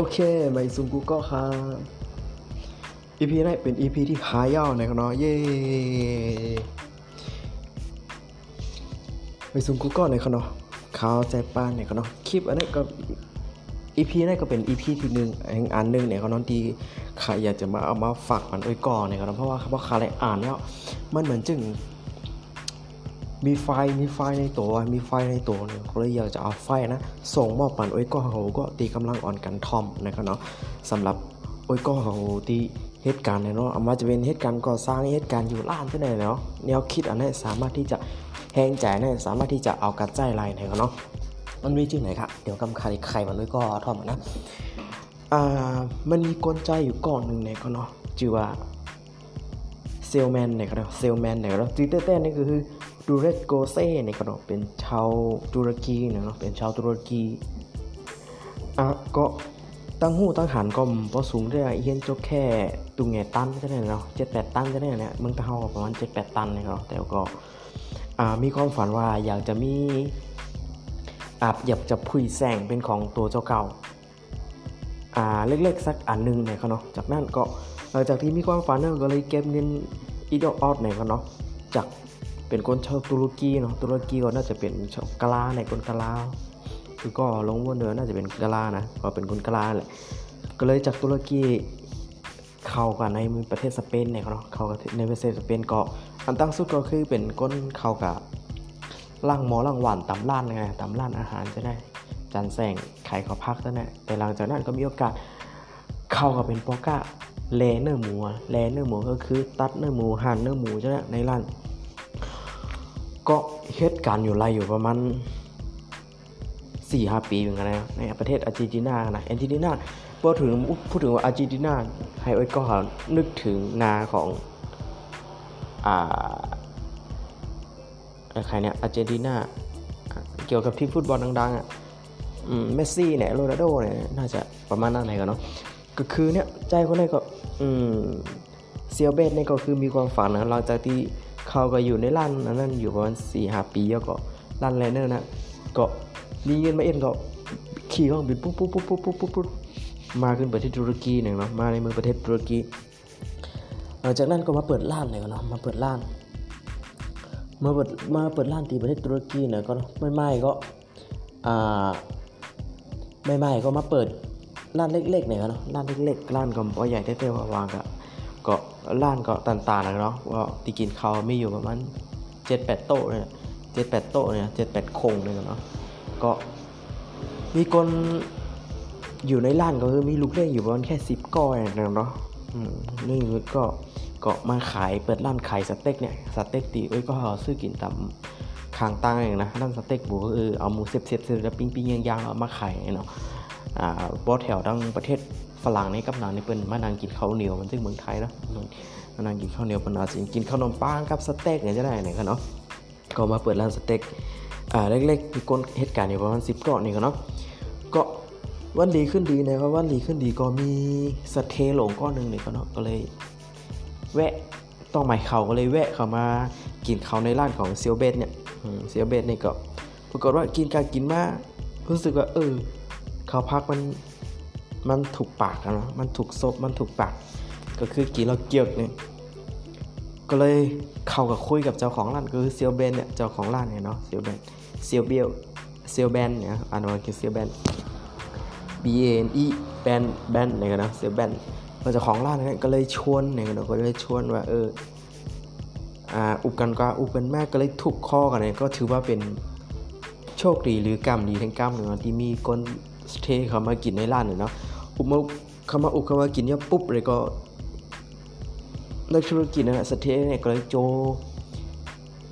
โอเคไมซุงกูก็ค่ะ EP นี้เป็น EP ที่หายาวนะครับเนาะ เย้ไมซุงกูก็ในครับเนาะข่าวใจป้านในครับเนาะ คลิปอันนี้ก็ EP นี้ก็เป็น EP ที่หนึ่งอันอันหนึ่งเนี่ยเขาน้องที่ใครอยากจะมาเอามาฝากมันไว้ก่อนเนี่ยครับเพราะว่าเพราะใครอ่านแล้ว มันเหมือนจึง มีไฟมีไฟในตัวมีไฟในตัวเนี่ยก็เลยอยากจะเอาไฟนะ ส่งมอบปันโอ้ยก็เขาก็ตีกำลังอ่อนกันทอมนะครับเนาะสำหรับโอ้ยก็เขาตีเหตุการณ์เนี่ยเนาะอามาจะเป็นเหตุการณ์ก่อสร้างเหตุการณ์อยู่ล้านที่ไหนเนาะแนวคิดอันนี้สามารถที่จะแหงใจเนี่ยสามารถที่จะเอากระจายลายไหนกันเนาะมันมีชื่อไหนครับเดี๋ยวกำครใครมันโอ้ยก็ทอมนะอ่ามันมีกลใจอยู่ก่อนหนึ่งเนี่ยเขาเนาะชื่อว่าเซลแมนเนี่ยครับเซลแมนเนี่ยครับตีเต้ๆนี่คือ ดูเรตโกเซ่เนี่ยครับเป็นชาวตุรกีเนี่ยเนาะเป็นชาวตุรกีอะก็ตั้งหูตั้งหันก็พอสูงได้เฮียนจบแค่ตุงแงตันก็ได้เนาะเจ็ดแปดตันก็ได้เนี่ยมืองตะเฮาประมาณเจ็ดแปดตันเนี่ยครับแต่ก็อ่ามีความฝันว่าอยากจะมีอาบอยากจะพุยแสงเป็นของตัวเจ้าเก่าอ่าเล็กๆสักอันหนึ่งเนี่ยเขาเนาะจากนั้นก็หลังจากที่มีความฝันเนี่ยก็เลยเก็บเงินอีดอกออดเนี่ยเขาเนาะจาก เป็นคนชาวตุรกีเนาะตุรกีก็น่าจะเป็นชาวกะลาในคนกะลาคือก็ลงวนเดินน่าจะเป็นกะลานะก็เป็นคนกะลาแหละก็เลยจากตุรกีเข้ากับในประเทศสเปนเนี่ยเขาเนาะเข้ากับในประเทศสเปนก็อันตั้งสุดก็คือเป็นคนเข้ากับล่างหมอล่างหวานตำร้านไงตำร้านอาหารจะได้จันแสงไข่ขอพักตั้งแต่แต่หลังจากนั้นก็มีโอกาสเข้ากับเป็นปอก้าแลเนื้อหมูแลเนื้อหมูก็คือตัดเนื้อหมูหั่นเนื้อหมูใช่ไหมในร้าน ก็เหตุการณ์อยู่ไรอยู่ประมาณสี่ห้าปีเหมือนกันนะในประเทศอาร์เจนตินานะอาร์เจนตินาพูดถึงพูดถึงว่าอาร์เจนตินาให้ไว้ก็นึกถึงนาของอ่าใครเนี่ยอาร์เจนตินาเกี่ยวกับทีมฟุตบอลดังๆอะเมสซี่เนี่ยโรนัลโดเนี่ยน่าจะประมาณนั้นไหนกันเนาะก็คือเนี่ยใจคนนี้ก็เซียเบสเนี่ยก็คือมีความฝันนะหลังจากที่ เขาก็อยู่ในร้านนั้นอยู่ประมาณสี่ห้าปีแล้วก็ร้านแลนเนอร์นะก็มีเงินมาเอ็นก็ขี่เครื่องบินปุ๊บปุ๊บปุ๊บปุ๊บปุ๊บปุ๊บมาขึ้นประเทศตุรกีหนึ่งเนาะมาในเมืองประเทศตุรกีหลังจากนั้นก็มาเปิดร้านเลยกันเนาะมาเปิดร้าน มาเปิดมาเปิดร้านที่ประเทศตุรกีเนี่ยก็ไม่ไม่ก็อ่าใหม่ก็มาเปิดร้านเล็กๆเนี่ยเนาะร้านเล็กๆร้านก็บ่ใหญ่เต้ๆวางก็ก็ ร้านก็ต่างๆนะเนาะว่าที่กินข้าวมีอยู่ประมาณ7-8โต๊ะเนี่ย7-8โต๊ะเนี่ย7-8คงเนี่ยเนาะก็มีคนอยู่ในร้านก็คือมีลูกเล่นอยู่ประมาณแค่10ก้อยเนี่ยเนาะอืมนี่ก็ก็มาขายเปิดร้านขายสเต็กเนี่ยสเต็กตีเอ้ยก็ซื้อกินตามคางตั้งเองนะนั่นสเต็กหมูก็คือเอาหมูเสียบเสียบเสียบแล้วปิ้งปิ้งย่างย่างแล้วเอามาขายเนาะอ่าบอแถวดังประเทศ ฝรั่งในกับนานนี่เป็นมานังกินข้าวเหนียวมันซึ่งเมืองไทยเนาะมานังกินข้าวเหนียวปนาจจะกินขนมปังกับสเต็กเนี่ยจะได้เนี่ยครับเนาะก็มาเปิดร้านสเต็กอ่าเล็กๆมีคนเหตุการณ์อยู่ประมาณสิบเกาะนี่ครับเนาะก็วันดีขึ้นดีนะครับวันดีขึ้นดีก็มีสเทหลงก้อนหนึ่งเนี่ยครับเนาะก็เลยแวะต้องหมายเขาก็เลยแวะเข้ามากินเขาในร้านของเซียวเบสเนี่ยเซียวเบสนี่ก็ปรากฏว่ากินการกินมารู้สึกว่าเออเขาพักมัน มันถูกปากนะมันถูกซบมันถูกปาก ก็คือกินแล้วเกียกเนี่ยก็เลยเข้ากับคุยกับเจ้าของร้านก็คือเซียวเบนเนี่ยเจ้าของร้านเนี่ยเนาะเซียวเบนเซียวเบียวเซียวแบนเนี่ยอ่านว่าคือเซียวแบน B A N E แบนแบนเนี่ยกันนะเซียวแบนเจ้าของร้านเนี่ยก็เลยชวนเนี่ยกันเนาะก็เลยชวนว่าเอออ่าอุบกันก็อุบกันแมากก็เลยถูกข้อกันเนี่ยก็ถือว่าเป็นโชคดีหรือกรรมดีทั้งกรรมหนึ่งเนาะที่มีคนสเทเขามากินในร้านเนี่ยเนาะ อุบมาเขามาอุบเขามากินเนี่ยปุ๊บเลยก็นักธุรกิจนะฮะสเทเนี่ยก็เลยโจ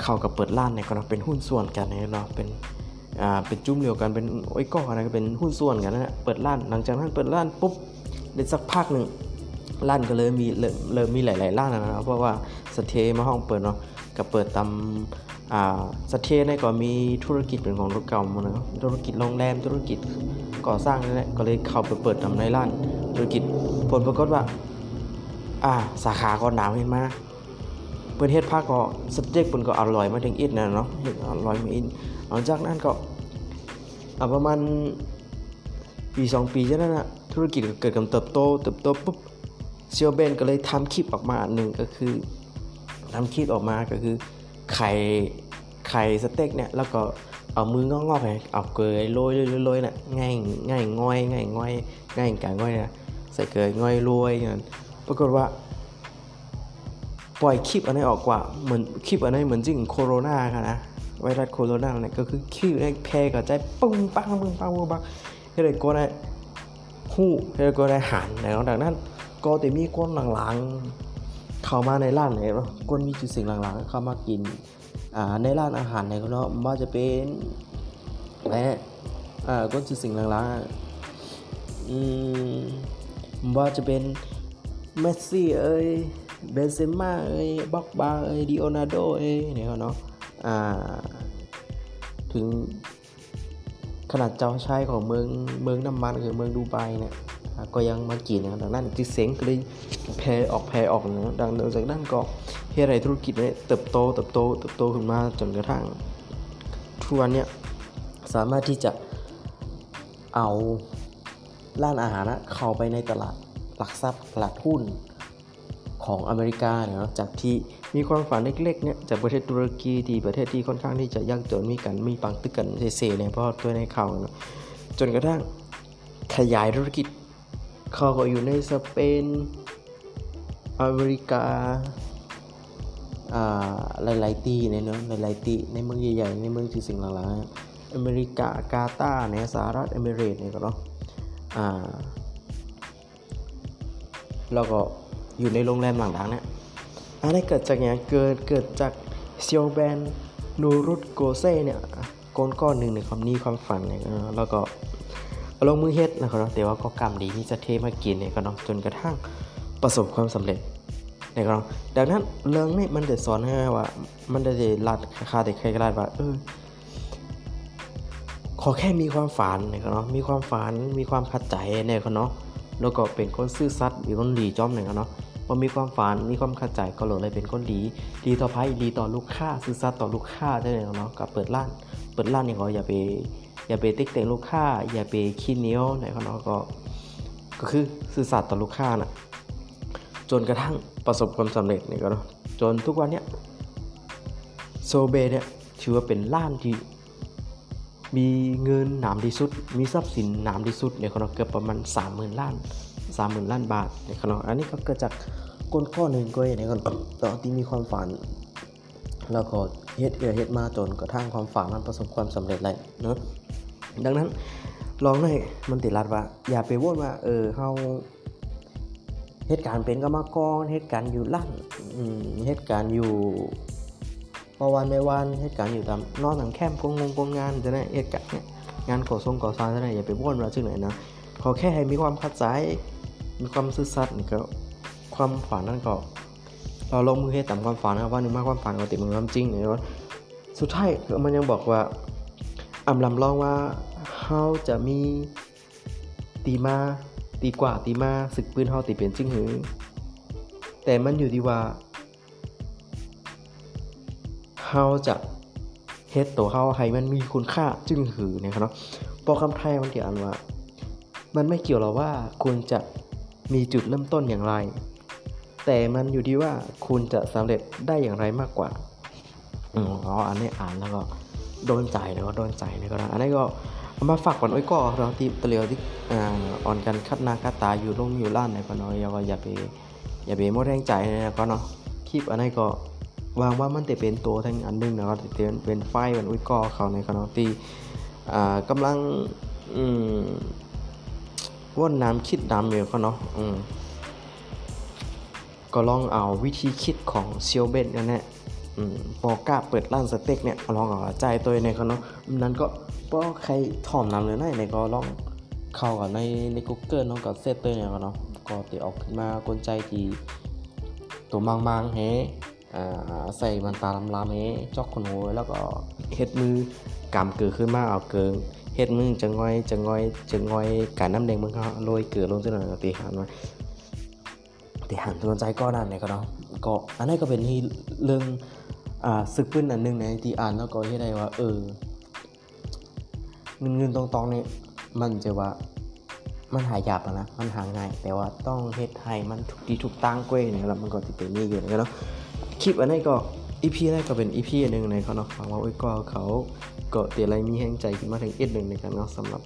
เข้ากับเปิดร้านเนี่ยก็เนาะเป็นหุ้นส่วนกันเนี่ยเนาะเป็นอ่าเป็นจุ้มเดียวกันเป็นโอ้ยก้อนนะก็เป็นหุ้นส่วนกันนะฮะเปิดร้านหลังจากนั้นเปิดร้านปุ๊บได้สักพักหนึ่งร้านก็เลยมีเริ่มเริ่มมีหลายๆร้านนะครับเพราะว่าสเทมาห้องเปิดเนาะก็เปิดตามอ่าสเทเนี่ยก็มีธุรกิจเป็นของรถเก่าหมดนะธุรกิจโรงแรมธุรกิจ ก่อสร้างนี่แหละก็เลยเข้าไปเปิดทำในร้านธุรกิจผลปรากฏว่า อ่า สาขาก็หนาวเห็นมาเปิดเฮ็ดภาคก็สเต็กเพิ่นก็อร่อยมาถึงอิดนะเนาะเฮ็ดอร่อยมาอินหลังจากนั้นก็อ่าประมาณปีสองปีจากนั้นน่ะธุรกิจก็เกิดกาเติบโตเติบโตปุ๊บเซียวเบนก็เลยทำคลิปออกมาอันหนึ่งก็คือทำคลิปออกมาก็คือไข่ไข่สเต็กเนี่ยแล้วก็ เอามืองอกๆไปเอาเกยโรยโรยๆน่ะง่ายง่ายง่อยง่ายง่อยง่ายการง่อยนี่ยใส่เกยง่อยโรยอย่างนั้นปรากฏว่า ปล่อยคลิปอันนี้ออกกว่าเหมือนคลิปอันนี้เหมือนจริงโคโรนาค่ะนะไวรัสโคโรนาเนี่ยก็คือคลิปแพร่กระจายปึ้งปังปึ้งปังปึ้งปังให้เลยก็ได้หู้ให้เลยก็ได้หันแล้วดังนั้น ก็จะมีคนหลังๆเข้ามาในร้านไหนเนาะคนมีจุดสิ่งหลังๆเข้ามากิน ในร้านอาหารไหนก็เนาะว่าจะเป็นอะไรเนี่ยอ่าคนจุดสิ่งหลังๆอืมว่าจะเป็นเมสซี่เอ้ยเบนเซม่าเอ้ยบ็อกบาเอ้ยดิโอนาโดเอ้ยเนี่ยเนาะอ่า ถึงขนาดเจ้าชายของเมืองเมืองน้ำมันคือเมืองดูไบเนี่ย ก็ยังมากินนะดังนั้นจิเสียงก็เลยแพร่ออกแพร่ออกนะดังจากนั้นก็เฮ็ดให้ธุรกิจเนี่ยเติบโตเติบโตเติบโตขึ้นมาจนกระทั่งทุกวันเนี่ยสามารถที่จะเอาร้านอาหารนะเข้าไปในตลาดหลักทรัพย์ตลาดหุ้นของอเมริกาเนาะจากที่มีความฝันเล็กๆเนี่ยจากประเทศตุรกีที่ประเทศที่ค่อนข้างที่จะยากจนมีกันมีปังตึกกันเซ่ๆเนี่ยเพราะตัวในข่าเนาะจนกระทั่งขยายธุรกิจ เขาก็อยู่ในสเปน อเมริกา อ่า หลายๆตีเนี่ยเนาะหลายๆตีในเมืองใหญ่ๆ ในเมืองที่สิ่งหลังๆอเมริกา กาตาร์เนี่ยสหรัฐอเมริกาเนี่ยก็เนาะ อ่า แล้วก็อยู่ในโรงแรมหลังๆเนี่ยอันนี้เกิดจากอย่างเกิด เกิดจากเซียวแบนนูรุตโกเซ่เนี่ยก้อนก้อนหนึ่งในความนี้ความฝันเนี่ยนะแล้วก็ ลงมือเฮ็ดนะครับเนาะแต่ว่าก็กรรมดีมีจะเทมากินเนี่ยก็เนาะจนกระทั่งประสบความสำเร็จนะครับดังนั้นเรื่องนี้มันจะสอนให้ว่า มันจะได้ลัดคาแต่ใครก็ได้ว่าเออขอแค่มีความฝันนะครับเนาะมีความฝันมีความขัดใจเนี่ยครับเนาะแล้วก็เป็นคนซื่อสัตย์มีคนดีจอมเนี่ยครับเนาะพอมีความฝันมีความขัดใจก็เลยเป็นคนดี ดีต่อไพ่ดีต่อลูกค้าซื่อสัตย์ต่อลูกค้าได้เลยครับเนาะกับเปิดร้าน เปิดร้านนี่ก็อย่าไป อย่าไปติ๊กเต่งลูกค้า อย่าไปขี้เนียวนะครับเนาะก็ก็คือซื่อสัตย์ต่อลูกค้าน่ะจนกระทั่งประสบความสำเร็จนี่ก็เนาะจนทุกวันเนี้ยโซเบเนี่ยถือว่าเป็นร้านที่มีเงินหนามที่สุด มีทรัพย์สินหนามที่สุดในคณะเกือบประมาณ 30,000 ล้าน 30,000 ล้านบาทในคณะอันนี้ก็เกิดจากก้นข้อหนึ่งก็ในคณะตอนที่มีความฝัน แล้วก็เฮ็ดเอือเฮ็ดมาจนกระทั่งความฝันมันประสบความสำเร็จเลยเนาะดังนั้นลองให้มันติดรัดว่า อย่าไปว่นว่า เออเฮาเหตุการณ์เป็นกรรมกรเหตุการณ์อยู่ลั่นเหตุการณ์อยู่พอวันในวันเหตุการณ์อยู่ตามนอนตามแคมป์กงงกงงานจะได้เหตุการณ์เนี่ยงานก่อสร้างก่อสร้างจะได้อย่าไปว่นว่าชื่อไหนนะขอแค่ให้มีความเข้าใจมีความซื่อสัตย์นี่ก็ความฝันนั่นก็ เราลงมือให้ตามความฝันนะครับว่าหนึ่งมากความฝันก็ติดมันความจริงนี่ยว่าสุดท้ายมันยังบอกว่าอำลำลองว่าเฮาจะมีตีมาตีกว่าตีมาศึกปืนเฮาตีเป็นจริงหรือแต่มันอยู่ที่ว่าเฮาจะเฮ็ดตัวเฮาให้มันมีคุณค่าจึงหือนี่ยครับเนาะพอคำไทยมันเกี่ยวอันว่า มันไม่เกี่ยวหรอกว่าคุณจะมีจุดเริ่มต้นอย่างไร แต่มันอยู่ที่ว่าคุณจะสำเร็จได้อย่างไรมากกว่าอืมอ๋ออันนี้อ่านแล้วก็โดนใจนะก็โดนใจนะก็ได้อันนี้ก็มาฝากก่อนไว้ก่อนเราที่ตะเลียวที่อ่อนกันคัดหนาคัดตาอยู่ลงอยู่ล้านในก็น้อยอย่าอย่าไปอย่าไปหมดแรงใจนะก็เนาะคลิปอันนี้ก็วางว่ามันจะเป็นตัวทั้งอันหนึงนะครับที่เป็นเป็นไฟล์มันอุ้ยก่อเขาในก็นาะที่อ่ากำลังอืมว่นน้ำคิดน้ำอยู่ก็เนาะอืม ก็ลองเอาวิธีคิดของเซียวเบนนั่นแหละอืมพอกล้าเปิดร้านสเต็กเนี่ยลองเอาใจตัวในเขาเนาะนั้นก็พอใครถ่อมนำเลยนะในก็ลองเข้ากับในใน Google เนาะกับเซตตัวเนี่ยก็เนาะก็ติออกขึ้นมากลใจที่ตัวมังมังๆเฮอ่าใส่มันตาลำลำเฮจอกคนโหยแล้วก็เฮ็ดมือกำเกิดขึ้นมาเอาเกิงเฮ็ดมือจะง่อยจะง่อยจะง่อยการน้ำแดงมึงเขาโรยเกลือลงจังหน่อยตีหันมา ที่หันสนใจก็นั่นเลยก็เนาะก็อันนี้นก็เป็นที่เรื่องอ่าศึกปืนอันหนึงในที่อ่านแล้วก็ที่ได้ว่า เออเงินเงินตองๆเนี่ยมันจะว่ามันหายากนะมันหาง่าย แต่ว่าต้องเฮ็ดให้มันถูกที่ถูกตั้งกล้วยเนี่ยแล้วมันก็สิเป็นนี่อยู่นะเนาะคลิปอันนี้ก็ EP แรกก็เป็น EP อันหนึ่งในเขาเนาะฟังว่าโอ้ยก็เขาก็เตียอะไรมีแห้งใจขึ้นมาถึงเอ็ดหนึ่งในกันเนาะสำหรับ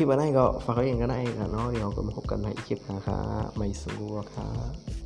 คลิปอันนี้ก็ฝากไว้เองก็ได้กันเนาะเดี๋ยวก็มาพบกันในคลิปนะครับไม่สู้ครับ